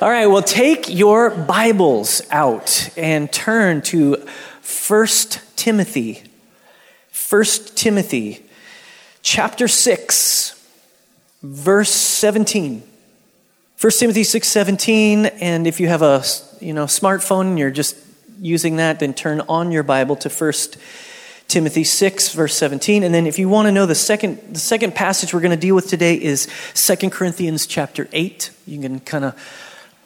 All right, well, take your Bibles out and turn to 1 Timothy. 1 Timothy chapter 6, verse 17. 1 Timothy 6, 17, and if you have a you know, smartphone and you're just using that, then turn on your Bible to 1 Timothy 6, verse 17. And then if you want to know the second, the second passage we're going to deal with today is 2 Corinthians chapter 8. You can kind of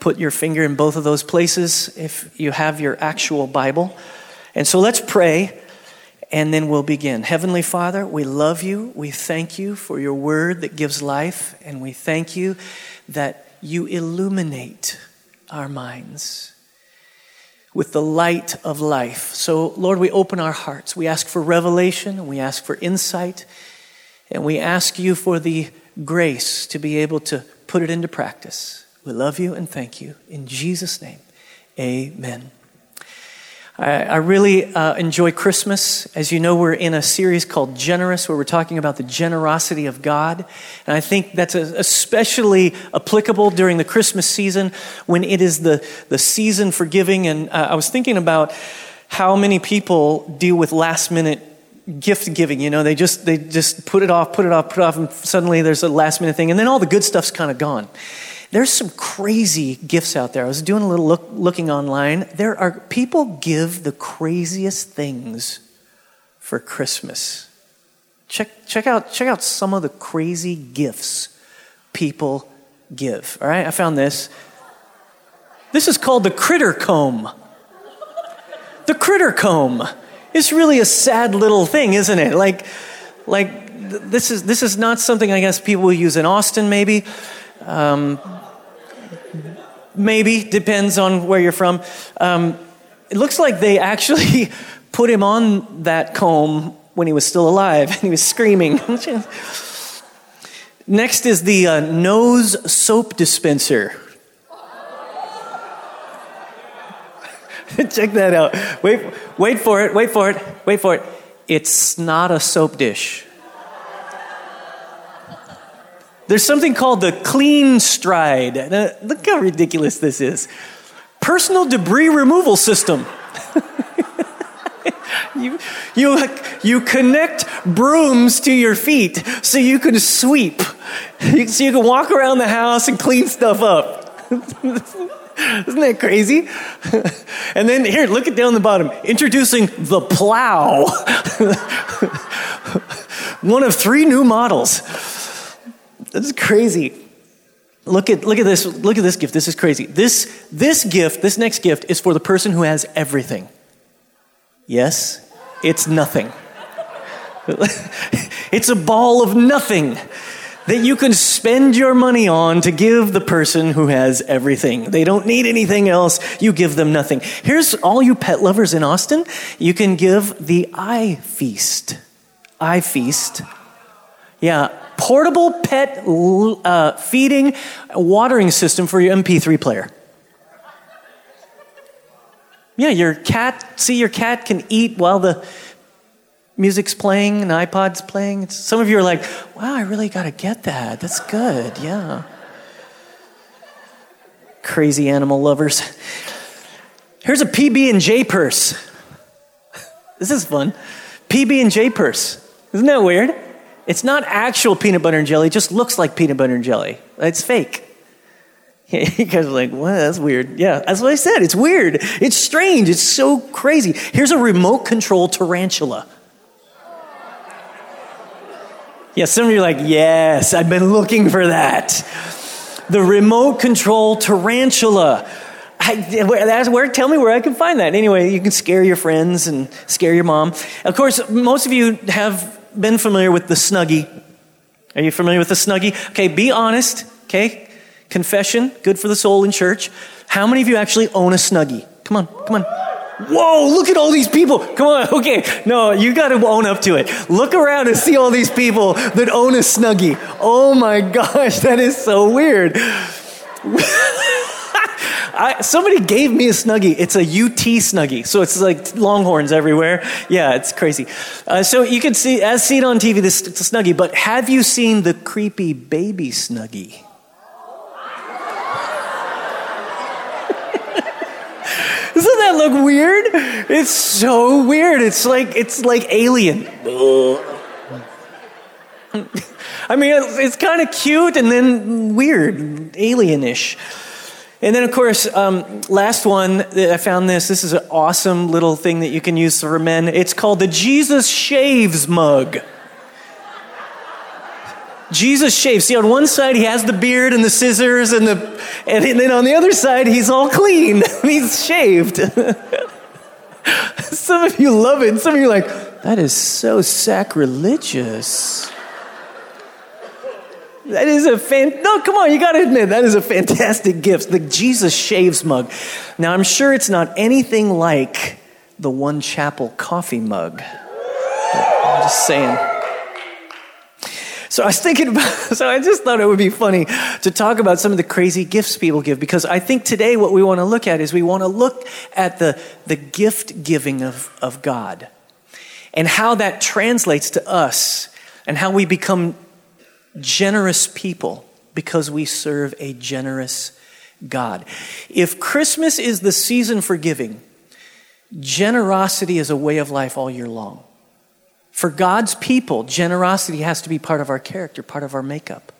put your finger in both of those places if you have your actual Bible. And so let's pray and then we'll begin. Heavenly Father, we love you. We thank you for your word that gives life. And we thank you that you illuminate our minds with the light of life. So, Lord, we open our hearts. We ask for revelation, we ask for insight, and we ask you for the grace to be able to put it into practice. We love you and thank you. In Jesus' name, amen. I, I really uh, enjoy Christmas. As you know, we're in a series called Generous, where we're talking about the generosity of God. And I think that's a, especially applicable during the Christmas season when it is the, the season for giving. And uh, I was thinking about how many people deal with last minute gift giving you know they just they just put it off put it off put it off and suddenly there's a last minute thing and then all the good stuff's kind of gone there's some crazy gifts out there. I was doing a little look, looking online. There are people give the craziest things for Christmas. Check, check, out, check out some of the crazy gifts people give. All right, I found this. This is called the critter comb. The critter comb is really a sad little thing, isn't it? Like, like this is this is not something I guess people will use in Austin, maybe. Um, maybe, depends on where you're from. Um, it looks like they actually put him on that comb when he was still alive and he was screaming. Next is the uh, nose soap dispenser. Check that out. Wait, wait for it, wait for it, wait for it. It's not a soap dish. There's something called the clean stride. Now, look how ridiculous this is. Personal debris removal system. you, you, you connect brooms to your feet so you can sweep, so you can walk around the house and clean stuff up. Isn't that crazy? and then here, look at down the bottom. Introducing the plow. One of three new models. This is crazy. Look at, look at this. Look at this gift. This is crazy. This, this gift, this next gift, is for the person who has everything. Yes, it's nothing. it's a ball of nothing that you can spend your money on to give the person who has everything. They don't need anything else. You give them nothing. Here's all you pet lovers in Austin. You can give the eye feast. I Feast. Yeah, portable pet uh, feeding watering system for your MP3 player. Yeah, your cat, see, your cat can eat while the music's playing and iPod's playing. Some of you are like, wow, I really got to get that. That's good. Yeah. Crazy animal lovers. Here's a PB&J purse. this is fun. PB&J purse. Isn't that weird? It's not actual peanut butter and jelly, it just looks like peanut butter and jelly. It's fake. You guys are like, what? That's weird. Yeah, that's what I said. It's weird. It's strange. It's so crazy. Here's a remote control tarantula. Yeah, some of you are like, yes, I've been looking for that. The remote control tarantula. I, that's where, tell me where I can find that. Anyway, you can scare your friends and scare your mom. Of course, most of you have been familiar with the Snuggie? Are you familiar with the Snuggie? Okay, be honest, okay? Confession, good for the soul in church. How many of you actually own a Snuggie? Come on, come on. Whoa, look at all these people. Come on, okay. No, you got to own up to it. Look around and see all these people that own a Snuggie. Oh my gosh, that is so weird. I, somebody gave me a Snuggie. It's a UT Snuggie. So it's like longhorns everywhere. Yeah, it's crazy. Uh, so you can see, as seen on TV, this it's a Snuggie, but have you seen the creepy baby Snuggie? Doesn't that look weird? It's so weird. It's like it's like alien. I mean, it's, it's kind of cute and then weird, alienish. And then, of course, um, last one, that I found this. This is an awesome little thing that you can use for men. It's called the Jesus Shaves mug. Jesus shaves. See, on one side he has the beard and the scissors, and the, and then on the other side he's all clean. he's shaved. some of you love it, and some of you like, that is so sacrilegious. That is a fan. No, come on, you got to admit that is a fantastic gift. The Jesus shaves mug. Now I'm sure it's not anything like the One Chapel coffee mug. I'm just saying. So I was thinking about, so I just thought it would be funny to talk about some of the crazy gifts people give because I think today what we want to look at is we want to look at the, the gift giving of, of God and how that translates to us and how we become generous people because we serve a generous God. If Christmas is the season for giving, generosity is a way of life all year long. For God's people, generosity has to be part of our character, part of our makeup,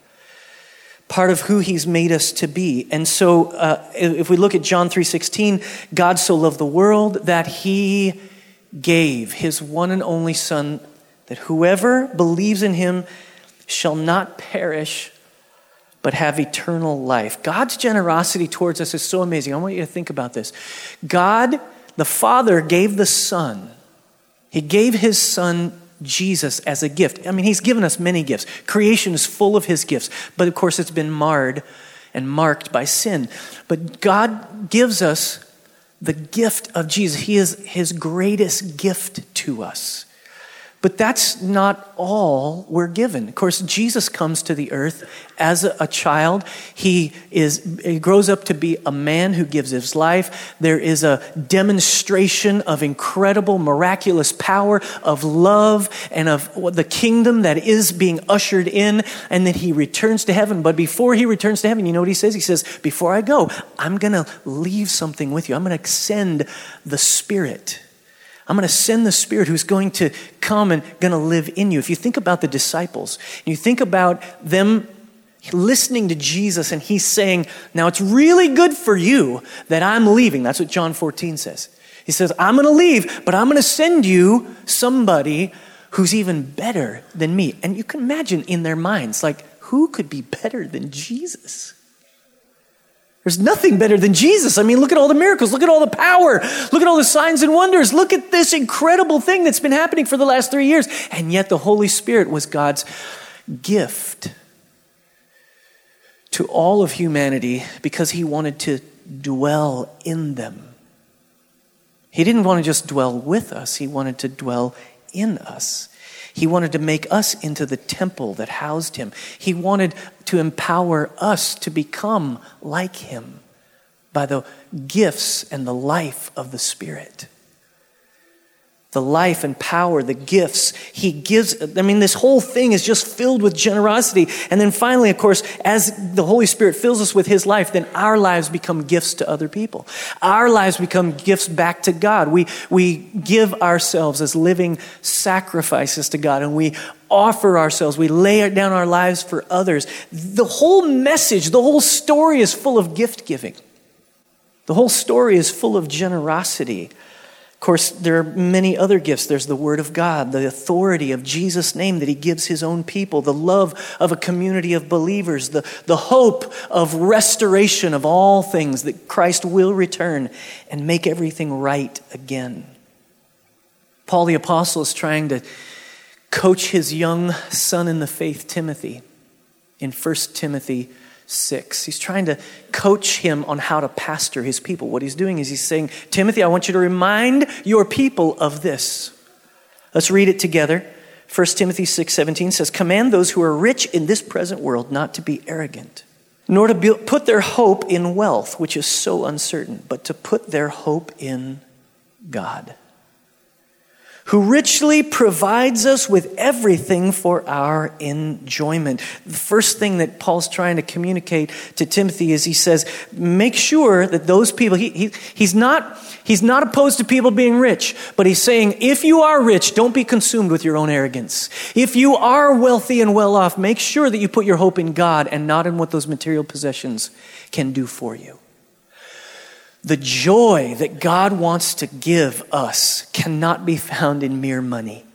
part of who He's made us to be. And so, uh, if we look at John 3:16, God so loved the world that He gave His one and only Son, that whoever believes in Him shall not perish, but have eternal life. God's generosity towards us is so amazing. I want you to think about this. God, the Father, gave the Son, He gave His Son Jesus as a gift. I mean, He's given us many gifts. Creation is full of His gifts, but of course, it's been marred and marked by sin. But God gives us the gift of Jesus. He is His greatest gift to us. But that's not all we're given. Of course, Jesus comes to the earth as a, child. He is he grows up to be a man who gives his life. There is a demonstration of incredible miraculous power of love and of the kingdom that is being ushered in and then he returns to heaven. But before he returns to heaven, you know what he says? He says, "Before I go, I'm going to leave something with you. I'm going to send the Spirit." I'm going to send the Spirit who's going to come and going to live in you. If you think about the disciples, you think about them listening to Jesus and he's saying, Now it's really good for you that I'm leaving. That's what John 14 says. He says, I'm going to leave, but I'm going to send you somebody who's even better than me. And you can imagine in their minds, like, who could be better than Jesus? There's nothing better than Jesus. I mean, look at all the miracles. Look at all the power. Look at all the signs and wonders. Look at this incredible thing that's been happening for the last three years. And yet, the Holy Spirit was God's gift to all of humanity because He wanted to dwell in them. He didn't want to just dwell with us, He wanted to dwell in us. He wanted to make us into the temple that housed him. He wanted to empower us to become like him by the gifts and the life of the Spirit the life and power, the gifts he gives. I mean, this whole thing is just filled with generosity. And then finally, of course, as the Holy Spirit fills us with his life, then our lives become gifts to other people. Our lives become gifts back to God. We, we give ourselves as living sacrifices to God and we offer ourselves. We lay down our lives for others. The whole message, the whole story is full of gift giving. The whole story is full of generosity. Of course, there are many other gifts. There's the Word of God, the authority of Jesus' name that He gives His own people, the love of a community of believers, the, the hope of restoration of all things, that Christ will return and make everything right again. Paul the Apostle is trying to coach his young son in the faith, Timothy, in 1 Timothy 6. He's trying to coach him on how to pastor his people. What he's doing is he's saying, Timothy, I want you to remind your people of this. Let's read it together. 1 Timothy 6 17 says, Command those who are rich in this present world not to be arrogant, nor to be, put their hope in wealth, which is so uncertain, but to put their hope in God who richly provides us with everything for our enjoyment. The first thing that Paul's trying to communicate to Timothy is he says, make sure that those people, he, he, he's, not, he's not opposed to people being rich, but he's saying, if you are rich, don't be consumed with your own arrogance. If you are wealthy and well off, make sure that you put your hope in God and not in what those material possessions can do for you. The joy that God wants to give us cannot be found in mere money.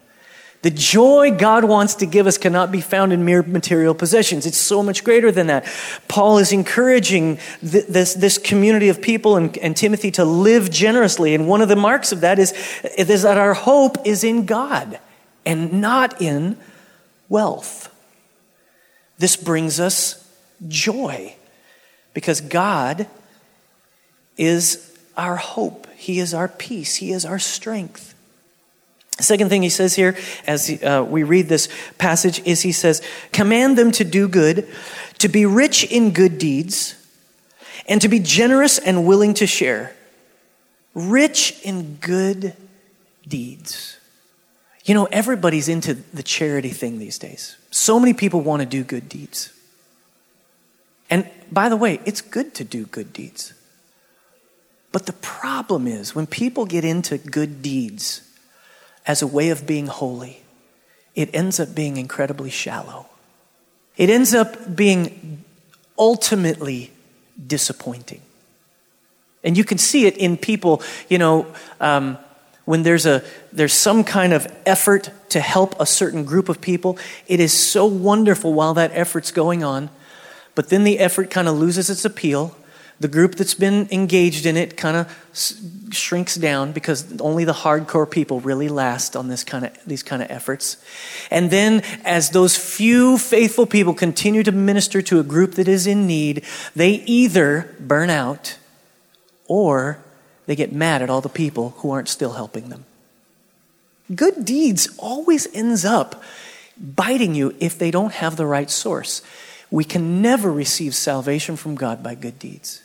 The joy God wants to give us cannot be found in mere material possessions. It's so much greater than that. Paul is encouraging th- this, this community of people and, and Timothy to live generously. And one of the marks of that is, is that our hope is in God and not in wealth. This brings us joy because God is our hope. He is our peace. He is our strength. Second thing he says here, as uh, we read this passage, is he says, Command them to do good, to be rich in good deeds, and to be generous and willing to share. Rich in good deeds. You know, everybody's into the charity thing these days. So many people want to do good deeds. And by the way, it's good to do good deeds. But the problem is when people get into good deeds as a way of being holy, it ends up being incredibly shallow. It ends up being ultimately disappointing. And you can see it in people, you know, um, when there's, a, there's some kind of effort to help a certain group of people, it is so wonderful while that effort's going on. But then the effort kind of loses its appeal the group that's been engaged in it kind of shrinks down because only the hardcore people really last on this kind of these kind of efforts. And then as those few faithful people continue to minister to a group that is in need they either burn out or they get mad at all the people who aren't still helping them. Good deeds always ends up biting you if they don't have the right source we can never receive salvation from God by good deeds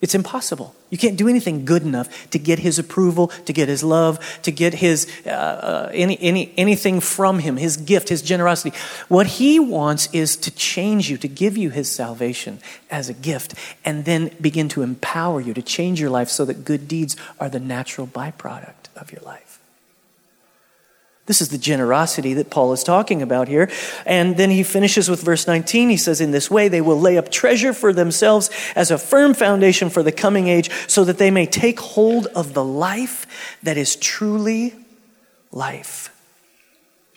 it's impossible. You can't do anything good enough to get his approval, to get his love, to get his uh, uh, any, any, anything from him, his gift, his generosity. What he wants is to change you, to give you his salvation as a gift, and then begin to empower you to change your life so that good deeds are the natural byproduct of your life. This is the generosity that Paul is talking about here. And then he finishes with verse 19. He says, In this way, they will lay up treasure for themselves as a firm foundation for the coming age, so that they may take hold of the life that is truly life.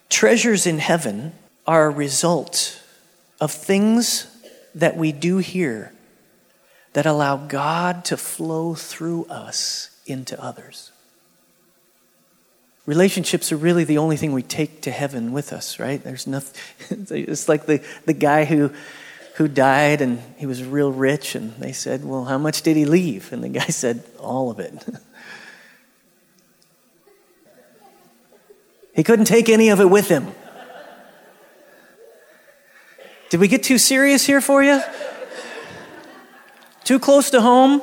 Treasures in heaven are a result of things that we do here that allow God to flow through us into others. Relationships are really the only thing we take to heaven with us, right? There's nothing. It's like the, the guy who, who died and he was real rich, and they said, Well, how much did he leave? And the guy said, All of it. he couldn't take any of it with him. Did we get too serious here for you? Too close to home?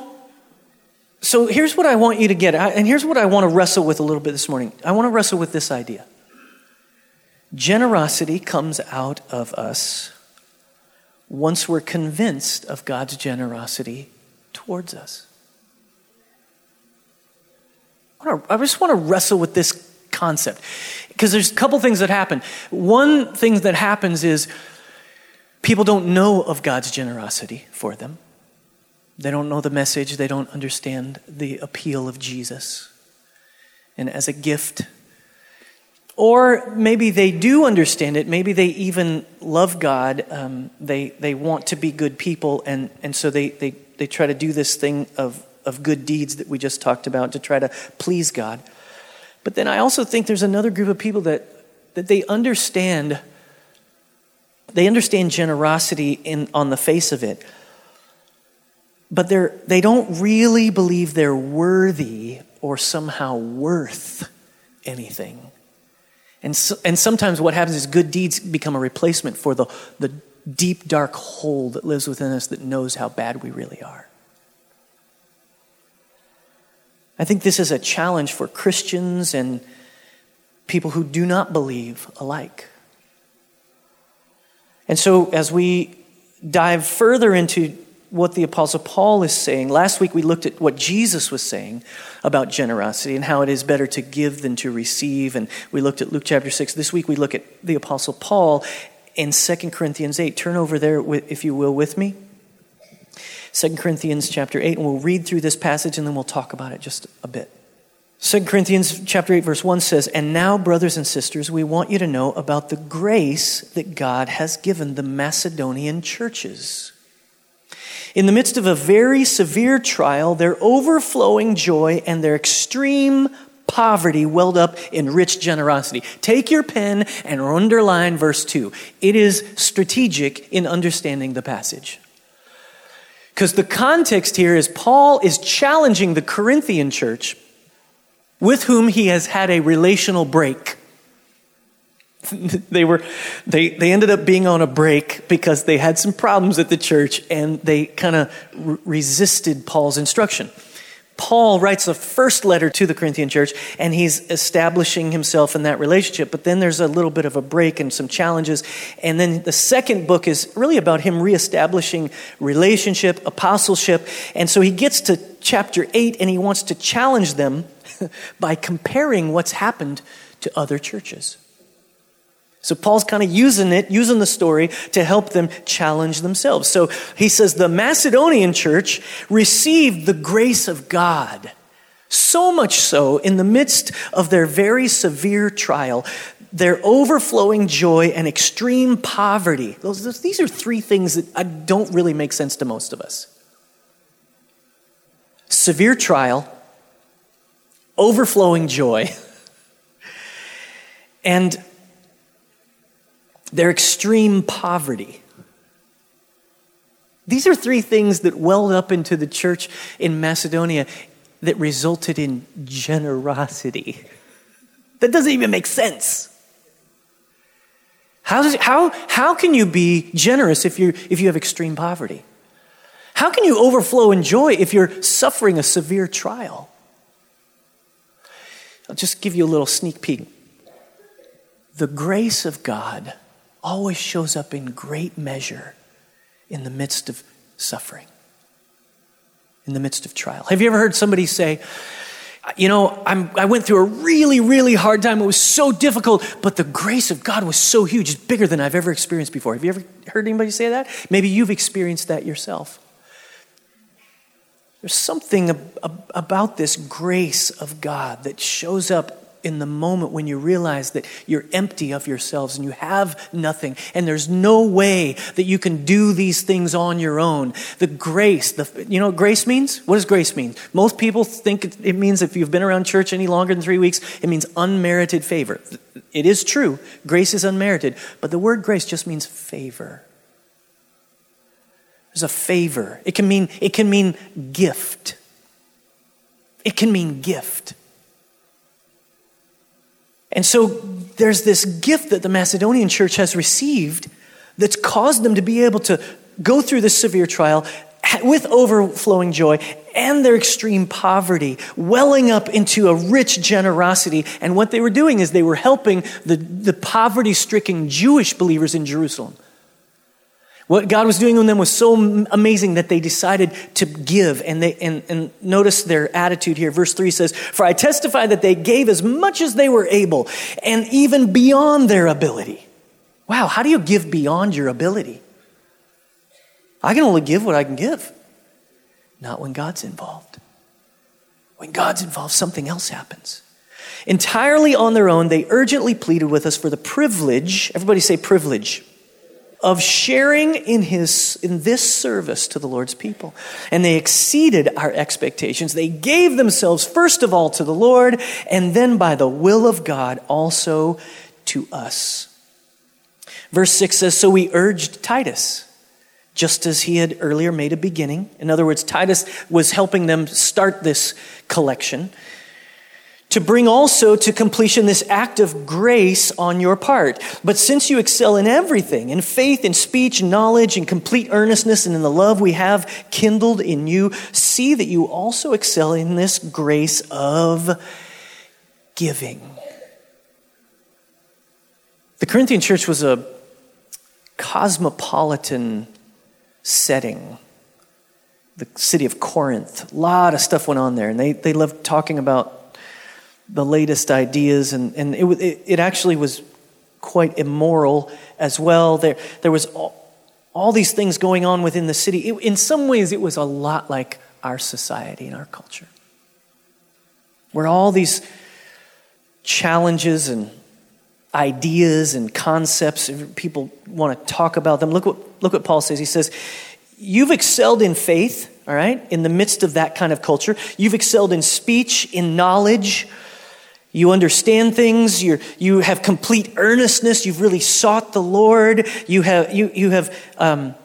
So here's what I want you to get, and here's what I want to wrestle with a little bit this morning. I want to wrestle with this idea. Generosity comes out of us once we're convinced of God's generosity towards us. I just want to wrestle with this concept because there's a couple things that happen. One thing that happens is people don't know of God's generosity for them. They don't know the message, they don't understand the appeal of Jesus. And as a gift, or maybe they do understand it, maybe they even love God, um, they, they want to be good people, and, and so they, they, they try to do this thing of, of good deeds that we just talked about to try to please God. But then I also think there's another group of people that, that they understand they understand generosity in, on the face of it but they're, they don't really believe they're worthy or somehow worth anything. And, so, and sometimes what happens is good deeds become a replacement for the, the deep, dark hole that lives within us that knows how bad we really are. I think this is a challenge for Christians and people who do not believe alike. And so, as we dive further into what the Apostle Paul is saying, last week we looked at what Jesus was saying about generosity and how it is better to give than to receive. And we looked at Luke chapter 6. This week we look at the Apostle Paul in 2 Corinthians 8. Turn over there, if you will, with me. 2 Corinthians chapter 8, and we'll read through this passage and then we'll talk about it just a bit. 2 Corinthians chapter 8 verse 1 says, "And now brothers and sisters, we want you to know about the grace that God has given the Macedonian churches." In the midst of a very severe trial, their overflowing joy and their extreme poverty welled up in rich generosity. Take your pen and underline verse 2. It is strategic in understanding the passage. Because the context here is Paul is challenging the Corinthian church with whom he has had a relational break. they were they, they ended up being on a break because they had some problems at the church and they kind of re- resisted Paul's instruction. Paul writes the first letter to the Corinthian church and he's establishing himself in that relationship. But then there's a little bit of a break and some challenges. And then the second book is really about him reestablishing relationship, apostleship. And so he gets to chapter 8 and he wants to challenge them by comparing what's happened to other churches. So Paul's kind of using it, using the story to help them challenge themselves. So he says the Macedonian church received the grace of God. So much so, in the midst of their very severe trial, their overflowing joy and extreme poverty. Those, these are three things that uh, don't really make sense to most of us severe trial, overflowing joy, and their extreme poverty. These are three things that welled up into the church in Macedonia that resulted in generosity. That doesn't even make sense. How, does, how, how can you be generous if, you if you have extreme poverty? How can you overflow in joy if you're suffering a severe trial? I'll just give you a little sneak peek. The grace of God always shows up in great measure in the midst of suffering, in the midst of trial. Have you ever heard somebody say, you know, I'm, i went through a really, really hard time. It was so difficult, but the grace of God was so huge. It's bigger than I've ever experienced before. Have you ever heard anybody say that? Maybe you've experienced that yourself. There's something about this grace of God that shows up in the moment when you realize that you're empty of yourselves and you have nothing and there's no way that you can do these things on your own the grace the you know what grace means what does grace mean most people think it means if you've been around church any longer than three weeks it means unmerited favor it is true grace is unmerited but the word grace just means favor there's a favor. It can mean, it can mean gift. It can mean gift. And so there's this gift that the Macedonian church has received that's caused them to be able to go through this severe trial with overflowing joy and their extreme poverty, welling up into a rich generosity. And what they were doing is they were helping the, the poverty stricken Jewish believers in Jerusalem. What God was doing with them was so amazing that they decided to give. And, they, and, and notice their attitude here. Verse 3 says, For I testify that they gave as much as they were able, and even beyond their ability. Wow, how do you give beyond your ability? I can only give what I can give. Not when God's involved. When God's involved, something else happens. Entirely on their own, they urgently pleaded with us for the privilege, everybody say privilege of sharing in his in this service to the Lord's people. And they exceeded our expectations. They gave themselves first of all to the Lord and then by the will of God also to us. Verse 6 says so we urged Titus just as he had earlier made a beginning. In other words, Titus was helping them start this collection to bring also to completion this act of grace on your part. But since you excel in everything, in faith, in speech, knowledge, in complete earnestness, and in the love we have kindled in you, see that you also excel in this grace of giving. The Corinthian church was a cosmopolitan setting. The city of Corinth, a lot of stuff went on there, and they, they loved talking about the latest ideas, and, and it, it, it actually was quite immoral as well. There, there was all, all these things going on within the city. It, in some ways, it was a lot like our society and our culture, where all these challenges and ideas and concepts. People want to talk about them. Look what, look what Paul says. He says, You've excelled in faith, all right, in the midst of that kind of culture. You've excelled in speech, in knowledge. You understand things. you you have complete earnestness. You've really sought the Lord. You have, you, you have um,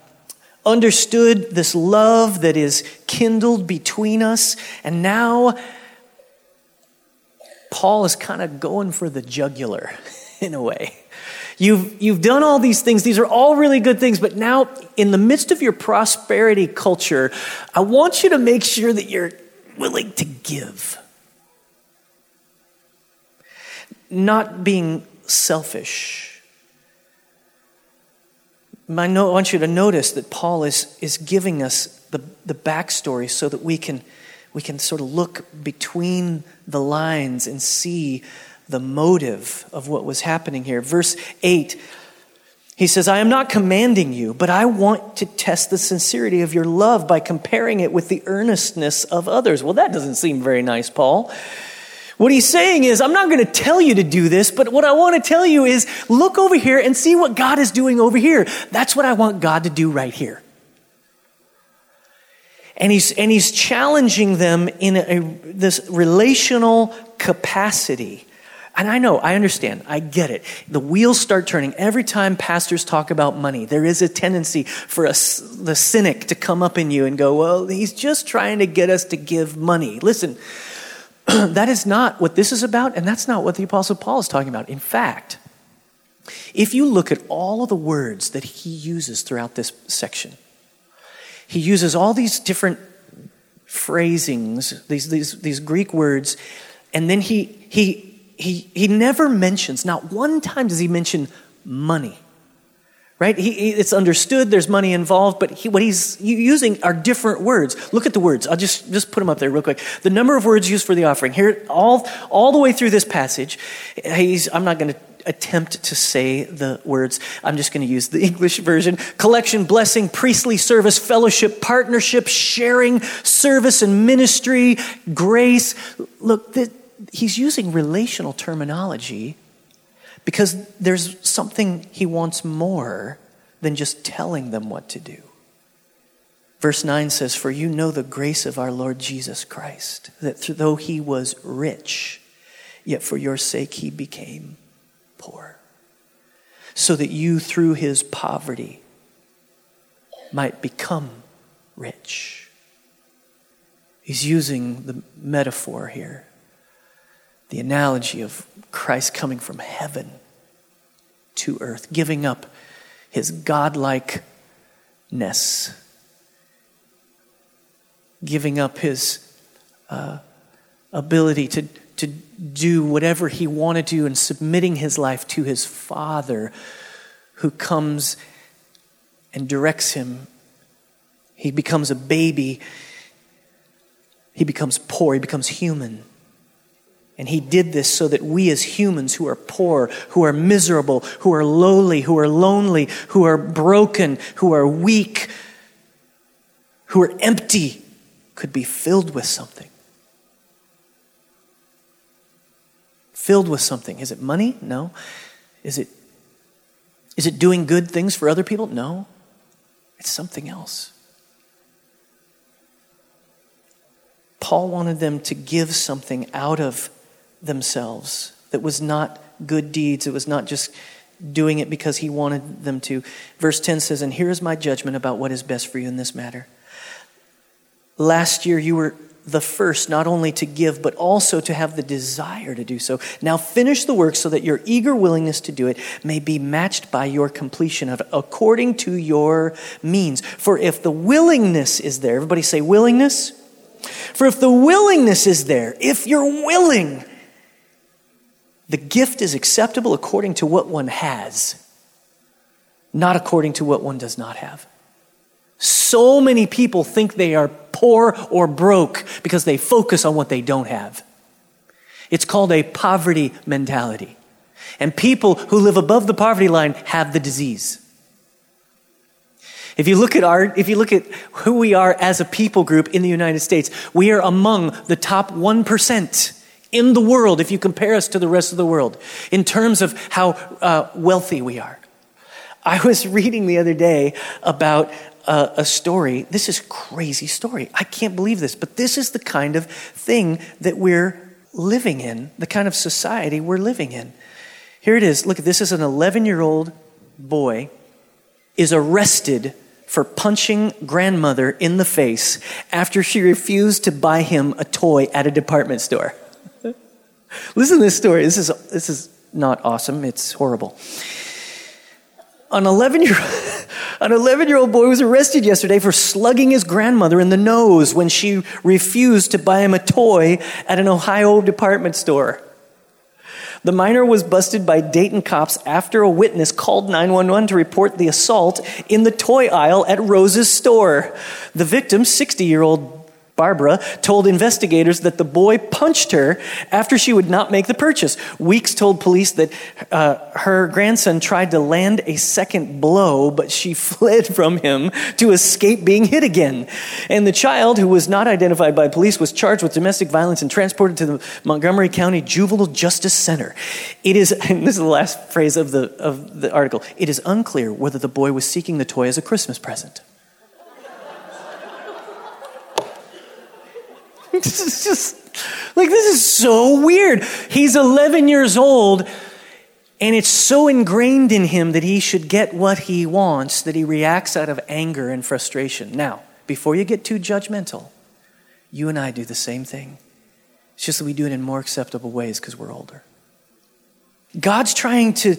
understood this love that is kindled between us. And now, Paul is kind of going for the jugular. in a way. You've, you've done all these things. These are all really good things. But now, in the midst of your prosperity culture, I want you to make sure that you're willing to give. Not being selfish. I want you to notice that Paul is, is giving us the, the backstory so that we can, we can sort of look between the lines and see the motive of what was happening here. Verse 8, he says, I am not commanding you, but I want to test the sincerity of your love by comparing it with the earnestness of others. Well, that doesn't seem very nice, Paul. What he's saying is, I'm not going to tell you to do this, but what I want to tell you is look over here and see what God is doing over here. That's what I want God to do right here. And he's, and he's challenging them in a, this relational capacity and I know, I understand, I get it. The wheels start turning every time pastors talk about money. There is a tendency for us, the cynic to come up in you and go, well, he's just trying to get us to give money. Listen, that is not what this is about, and that's not what the Apostle Paul is talking about. In fact, if you look at all of the words that he uses throughout this section, he uses all these different phrasings, these, these, these Greek words, and then he, he he, he never mentions, not one time does he mention money. Right? He, he, it's understood there's money involved, but he, what he's using are different words. Look at the words. I'll just, just put them up there real quick. The number of words used for the offering. Here, all, all the way through this passage, he's, I'm not going to attempt to say the words. I'm just going to use the English version. Collection, blessing, priestly service, fellowship, partnership, sharing, service and ministry, grace. Look, the, he's using relational terminology because there's something he wants more than just telling them what to do. Verse 9 says, For you know the grace of our Lord Jesus Christ, that though he was rich, yet for your sake he became poor, so that you through his poverty might become rich. He's using the metaphor here the analogy of Christ coming from heaven to earth, giving up his godlikeness, giving up his uh, ability to, to do whatever he wanted to and submitting his life to his Father who comes and directs him. He becomes a baby. He becomes poor. He becomes human. And he did this so that we as humans who are poor, who are miserable, who are lowly, who are lonely, who are broken, who are weak, who are empty, could be filled with something. Filled with something. Is it money? No. Is it, is it doing good things for other people? No. It's something else. Paul wanted them to give something out of themselves, that was not good deeds, it was not just doing it because he wanted them to. Verse 10 says, And here is my judgment about what is best for you in this matter. Last year, you were the first not only to give, but also to have the desire to do so. Now finish the work so that your eager willingness to do it may be matched by your completion of it according to your means. For if the willingness is there, everybody say willingness. For if the willingness is there, if you're willing, The gift is acceptable according to what one has, not according to what one does not have. So many people think they are poor or broke because they focus on what they don't have. It's called a poverty mentality. And people who live above the poverty line have the disease. If you look at our, if you look at who we are as a people group in the United States, we are among the top 1% in the world if you compare us to the rest of the world in terms of how uh, wealthy we are. I was reading the other day about uh, a story. This is crazy story. I can't believe this, but this is the kind of thing that we're living in, the kind of society we're living in. Here it is. Look, this is an 11 year old boy is arrested for punching grandmother in the face after she refused to buy him a toy at a department store. Listen to this story. This is, this is not awesome, it's horrible. An 11 year an 11 year old boy was arrested yesterday for slugging his grandmother in the nose when she refused to buy him a toy at an Ohio department store. The minor was busted by Dayton cops after a witness called 911 to report the assault in the toy aisle at Rose's store. The victim, 60 year old Barbara told investigators that the boy punched her after she would not make the purchase. Weeks told police that uh, her grandson tried to land a second blow, but she fled from him to escape being hit again. And the child, who was not identified by police, was charged with domestic violence and transported to the Montgomery County Juvenile Justice Center. It is, and this is the last phrase of the, of the article, it is unclear whether the boy was seeking the toy as a Christmas present. this is just like this is so weird. He's 11 years old and it's so ingrained in him that he should get what he wants that he reacts out of anger and frustration. Now, before you get too judgmental, you and I do the same thing. It's just that we do it in more acceptable ways because we're older. God's trying to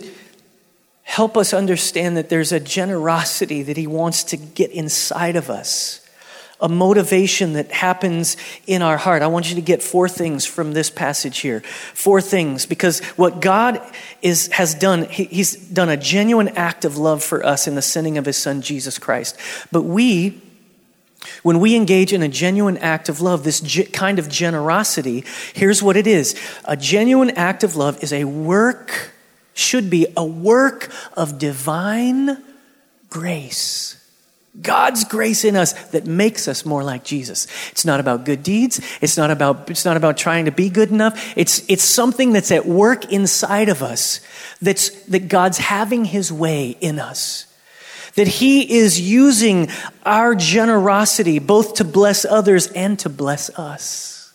help us understand that there's a generosity that he wants to get inside of us a motivation that happens in our heart. I want you to get four things from this passage here. Four things, because what God is, has done, he, He's done a genuine act of love for us in the sending of His Son, Jesus Christ. But we, when we engage in a genuine act of love, this ge- kind of generosity, here's what it is a genuine act of love is a work, should be a work of divine grace. God's grace in us that makes us more like Jesus. It's not about good deeds. It's not about, it's not about trying to be good enough. It's, it's something that's at work inside of us that's, that God's having his way in us. That he is using our generosity both to bless others and to bless us.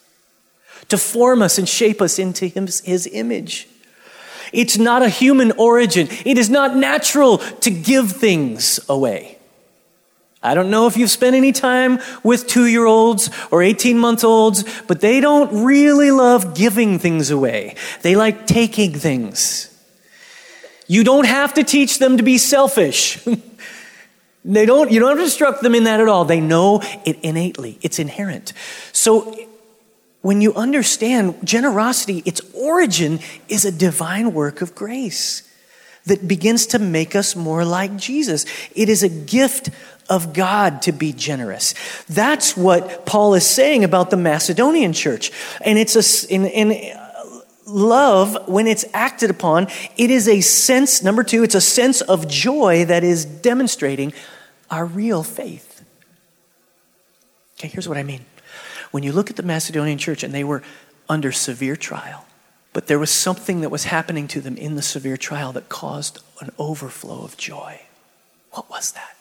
To form us and shape us into his, his image. It's not a human origin. It is not natural to give things away. I don't know if you've spent any time with two year olds or 18 month olds, but they don't really love giving things away. They like taking things. You don't have to teach them to be selfish. they don't, you don't have to instruct them in that at all. They know it innately, it's inherent. So when you understand generosity, its origin is a divine work of grace that begins to make us more like Jesus. It is a gift of God to be generous. That's what Paul is saying about the Macedonian church. And it's a, in, in uh, love, when it's acted upon, it is a sense, number two, it's a sense of joy that is demonstrating our real faith. Okay, here's what I mean. When you look at the Macedonian church and they were under severe trial, but there was something that was happening to them in the severe trial that caused an overflow of joy. What was that?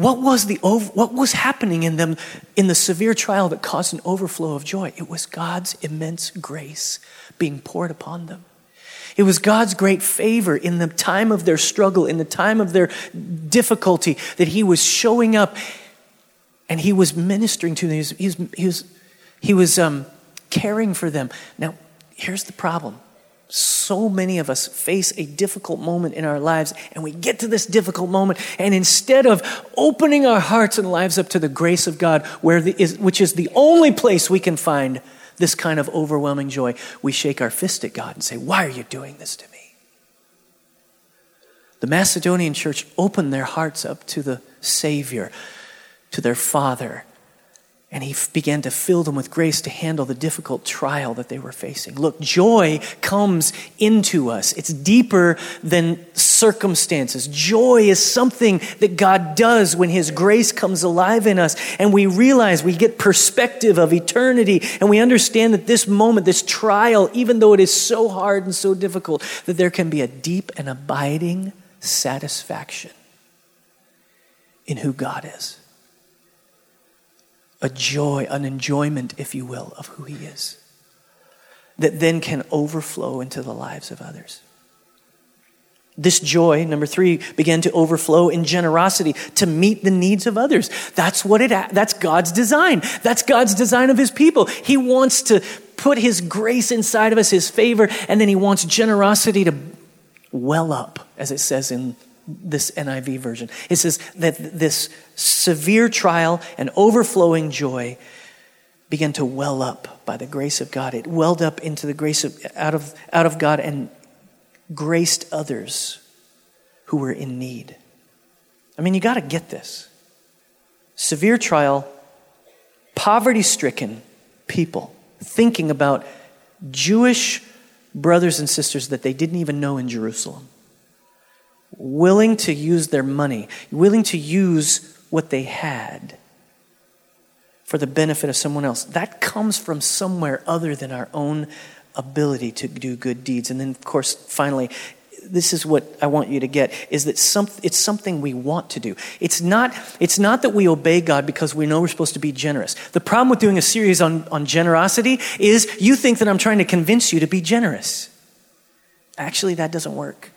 What was, the what was happening in them in the severe trial that caused an overflow of joy? It was God's immense grace being poured upon them. It was God's great favor in the time of their struggle, in the time of their difficulty, that He was showing up and He was ministering to them. He was, he was, he was, he was um, caring for them. Now, here's the problem so many of us face a difficult moment in our lives, and we get to this difficult moment, and instead of opening our hearts and lives up to the grace of God, where the, is, which is the only place we can find this kind of overwhelming joy, we shake our fist at God and say, Why are you doing this to me? The Macedonian church opened their hearts up to the Savior, to their Father, and he began to fill them with grace to handle the difficult trial that they were facing. Look, joy comes into us. It's deeper than circumstances. Joy is something that God does when his grace comes alive in us and we realize we get perspective of eternity and we understand that this moment, this trial, even though it is so hard and so difficult, that there can be a deep and abiding satisfaction in who God is a joy, an enjoyment, if you will, of who He is, that then can overflow into the lives of others. This joy, number three, began to overflow in generosity to meet the needs of others. That's what it, that's God's design. That's God's design of his people. He wants to put his grace inside of us, his favor, and then he wants generosity to well up, as it says in this NIV version. It says that this severe trial and overflowing joy began to well up by the grace of God. It welled up into the grace of out of out of God and graced others who were in need. I mean, you got to get this. Severe trial, poverty stricken people thinking about Jewish brothers and sisters that they didn't even know in Jerusalem willing to use their money, willing to use what they had for the benefit of someone else. That comes from somewhere other than our own ability to do good deeds. And then, of course, finally, this is what I want you to get is that some, it's something we want to do. It's not, it's not that we obey God because we know we're supposed to be generous. The problem with doing a series on, on generosity is you think that I'm trying to convince you to be generous. Actually, that doesn't work.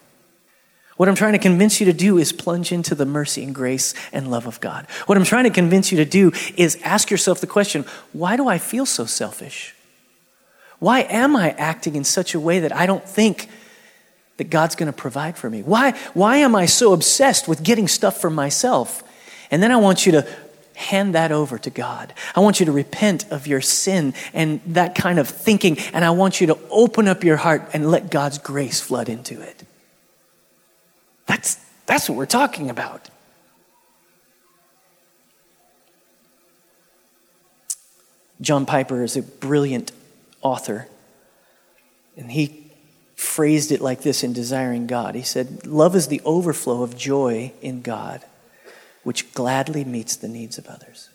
What I'm trying to convince you to do is plunge into the mercy and grace and love of God. What I'm trying to convince you to do is ask yourself the question why do I feel so selfish? Why am I acting in such a way that I don't think that God's going to provide for me? Why, why am I so obsessed with getting stuff for myself? And then I want you to hand that over to God. I want you to repent of your sin and that kind of thinking, and I want you to open up your heart and let God's grace flood into it. That's, that's what we're talking about. John Piper is a brilliant author, and he phrased it like this in Desiring God. He said, Love is the overflow of joy in God, which gladly meets the needs of others.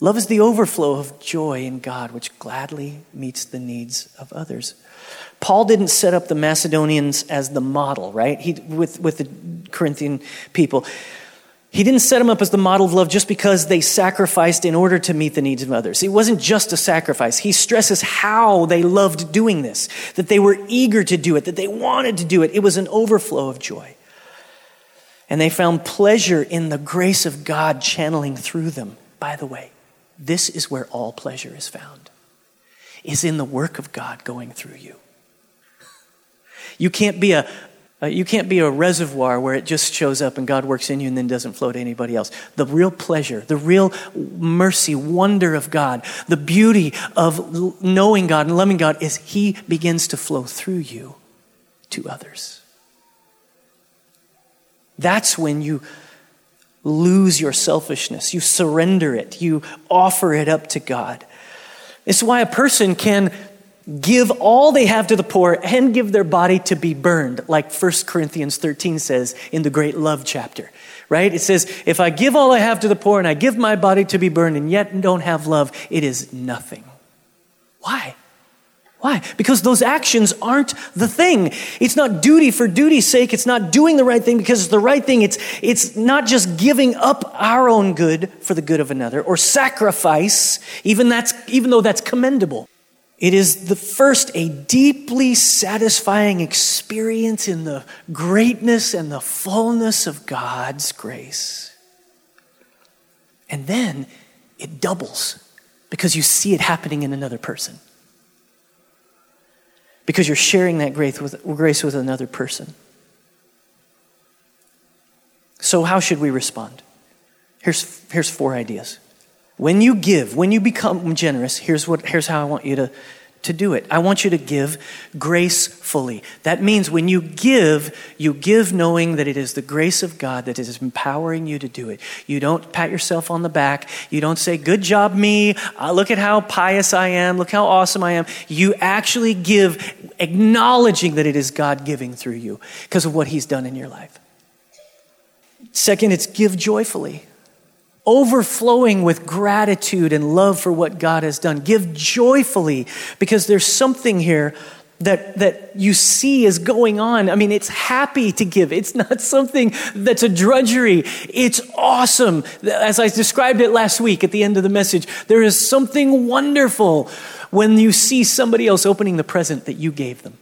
Love is the overflow of joy in God, which gladly meets the needs of others. Paul didn't set up the Macedonians as the model, right? He, with, with the Corinthian people. He didn't set them up as the model of love just because they sacrificed in order to meet the needs of others. It wasn't just a sacrifice. He stresses how they loved doing this, that they were eager to do it, that they wanted to do it. It was an overflow of joy. And they found pleasure in the grace of God channeling through them. By the way, this is where all pleasure is found, is in the work of God going through you. You can't be a, you can't be a reservoir where it just shows up and God works in you and then doesn't flow to anybody else. The real pleasure, the real mercy, wonder of God, the beauty of knowing God and loving God is He begins to flow through you to others. That's when you lose your selfishness, you surrender it, you offer it up to God. It's why a person can give all they have to the poor and give their body to be burned, like 1 Corinthians 13 says in the great love chapter, right? It says, If I give all I have to the poor and I give my body to be burned and yet don't have love, it is nothing. Why? Why? Because those actions aren't the thing. It's not duty for duty's sake. It's not doing the right thing because it's the right thing. It's, it's not just giving up our own good for the good of another or sacrifice, even, that's, even though that's commendable. It is the first a deeply satisfying experience in the greatness and the fullness of God's grace. And then it doubles because you see it happening in another person. Because you're sharing that grace with, grace with another person. So, how should we respond? Here's, here's four ideas. When you give, when you become generous, here's, what, here's how I want you to, to do it. I want you to give gracefully. That means when you give, you give knowing that it is the grace of God that is empowering you to do it. You don't pat yourself on the back. You don't say, Good job, me. Uh, look at how pious I am. Look how awesome I am. You actually give, acknowledging that it is God giving through you because of what He's done in your life. Second, it's give joyfully overflowing with gratitude and love for what God has done. Give joyfully because there's something here that, that you see is going on. I mean, it's happy to give. It's not something that's a drudgery. It's awesome. As I described it last week at the end of the message, there is something wonderful when you see somebody else opening the present that you gave them.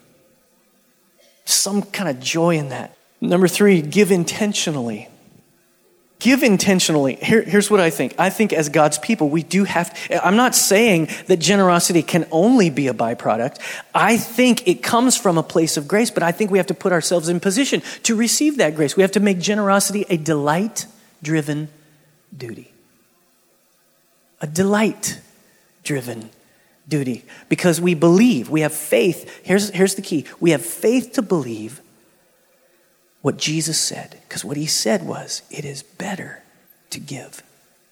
Some kind of joy in that. Number three, give intentionally. Give intentionally. Here, here's what I think. I think as God's people, we do have, I'm not saying that generosity can only be a byproduct. I think it comes from a place of grace, but I think we have to put ourselves in position to receive that grace. We have to make generosity a delight driven duty. A delight driven duty. Because we believe, we have faith. Here's, here's the key we have faith to believe what Jesus said. Because what he said was, it is better to give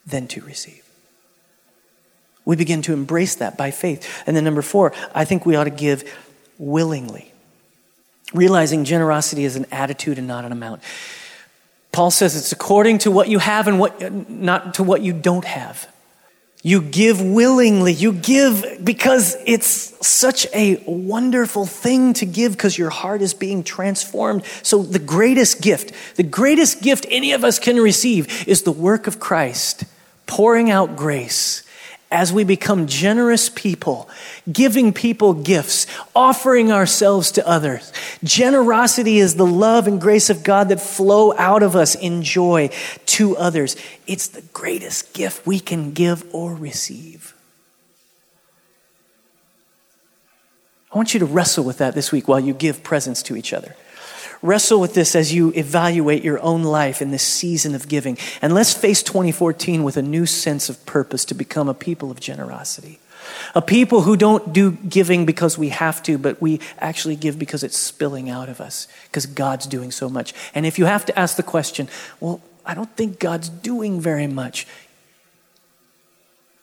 than to receive. We begin to embrace that by faith. And then, number four, I think we ought to give willingly, realizing generosity is an attitude and not an amount. Paul says it's according to what you have and what, not to what you don't have. You give willingly. You give because it's such a wonderful thing to give because your heart is being transformed. So, the greatest gift, the greatest gift any of us can receive is the work of Christ pouring out grace as we become generous people, giving people gifts, offering ourselves to others. Generosity is the love and grace of God that flow out of us in joy to others. It's the greatest gift we can give or receive. I want you to wrestle with that this week while you give presents to each other. Wrestle with this as you evaluate your own life in this season of giving. And let's face 2014 with a new sense of purpose to become a people of generosity. A people who don't do giving because we have to, but we actually give because it's spilling out of us, because God's doing so much. And if you have to ask the question, well, I don't think God's doing very much,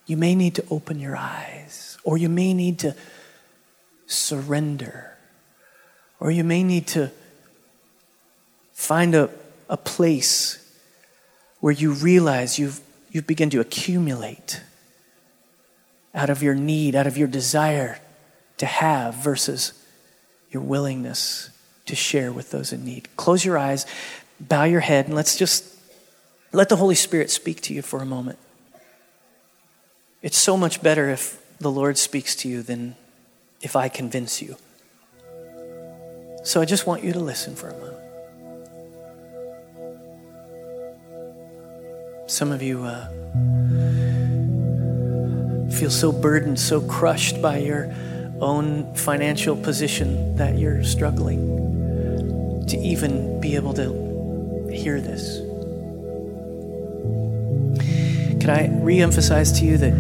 you may need to open your eyes, or you may need to surrender, or you may need to Find a, a place where you realize you've, you've begun to accumulate out of your need, out of your desire to have versus your willingness to share with those in need. Close your eyes, bow your head, and let's just let the Holy Spirit speak to you for a moment. It's so much better if the Lord speaks to you than if I convince you. So I just want you to listen for a moment. Some of you uh, feel so burdened, so crushed by your own financial position that you're struggling to even be able to hear this. Can I re emphasize to you that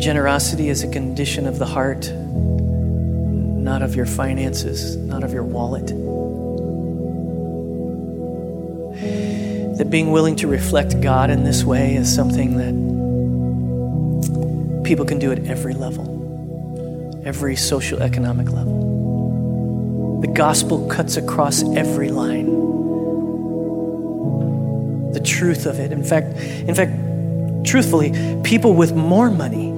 generosity is a condition of the heart, not of your finances, not of your wallet? That being willing to reflect God in this way is something that people can do at every level, every social economic level. The gospel cuts across every line. The truth of it. In fact, in fact, truthfully, people with more money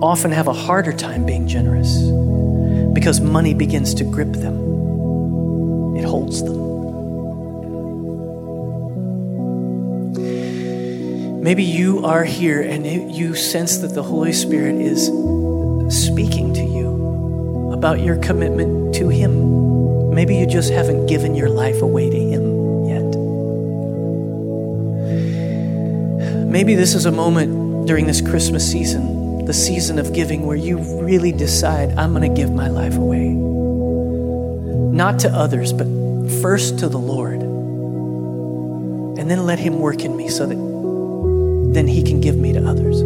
often have a harder time being generous because money begins to grip them. It holds them. Maybe you are here and you sense that the Holy Spirit is speaking to you about your commitment to Him. Maybe you just haven't given your life away to Him yet. Maybe this is a moment during this Christmas season, the season of giving, where you really decide, I'm going to give my life away. Not to others, but first to the Lord. And then let Him work in me so that then He can give me to others.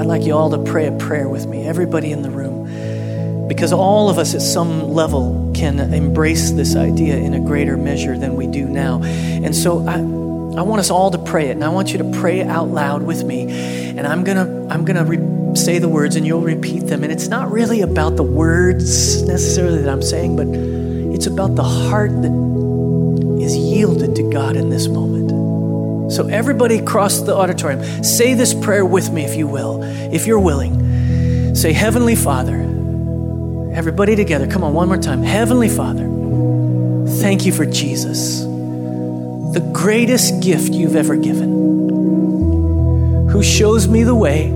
I'd like you all to pray a prayer with me, everybody in the room, because all of us at some level can embrace this idea in a greater measure than we do now. And so I, I want us all to pray it, and I want you to pray out loud with me. And I'm gonna, I'm gonna re- say the words, and you'll repeat them. And it's not really about the words necessarily that I'm saying, but it's about the heart that yielded to God in this moment. So, everybody across the auditorium, say this prayer with me if you will, if you're willing. Say, Heavenly Father, everybody together, come on, one more time. Heavenly Father, thank you for Jesus, the greatest gift you've ever given, who shows me the way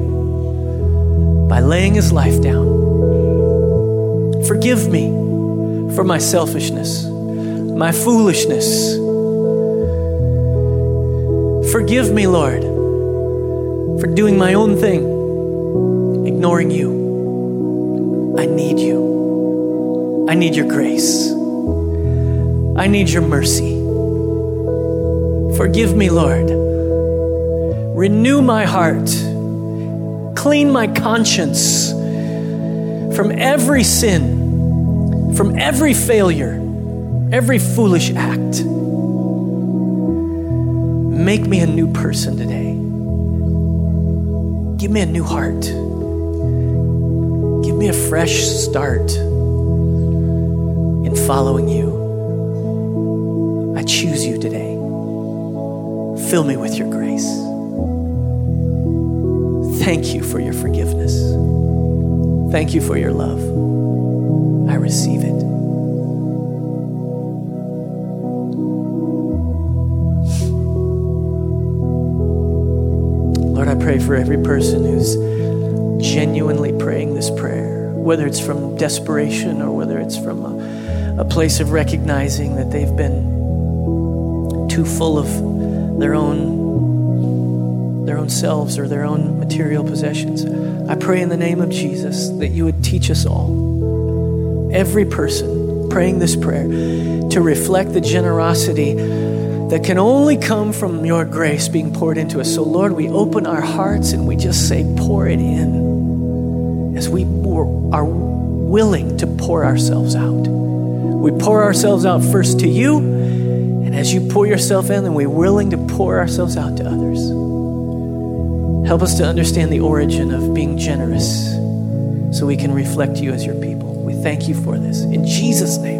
by laying his life down. Forgive me for my selfishness, my foolishness Forgive me, Lord, for doing my own thing, ignoring you. I need you. I need your grace. I need your mercy. Forgive me, Lord. Renew my heart. Clean my conscience from every sin, from every failure, every foolish act. Make me a new person today. Give me a new heart. Give me a fresh start in following you. I choose you today. Fill me with your grace. Thank you for your forgiveness. Thank you for your love. I receive it. Pray for every person who's genuinely praying this prayer, whether it's from desperation or whether it's from a, a place of recognizing that they've been too full of their own their own selves or their own material possessions. I pray in the name of Jesus that you would teach us all, every person praying this prayer, to reflect the generosity that can only come from your grace being poured into us. So, Lord, we open our hearts and we just say, pour it in as we are willing to pour ourselves out. We pour ourselves out first to you, and as you pour yourself in, then we're willing to pour ourselves out to others. Help us to understand the origin of being generous so we can reflect you as your people. We thank you for this. In Jesus' name.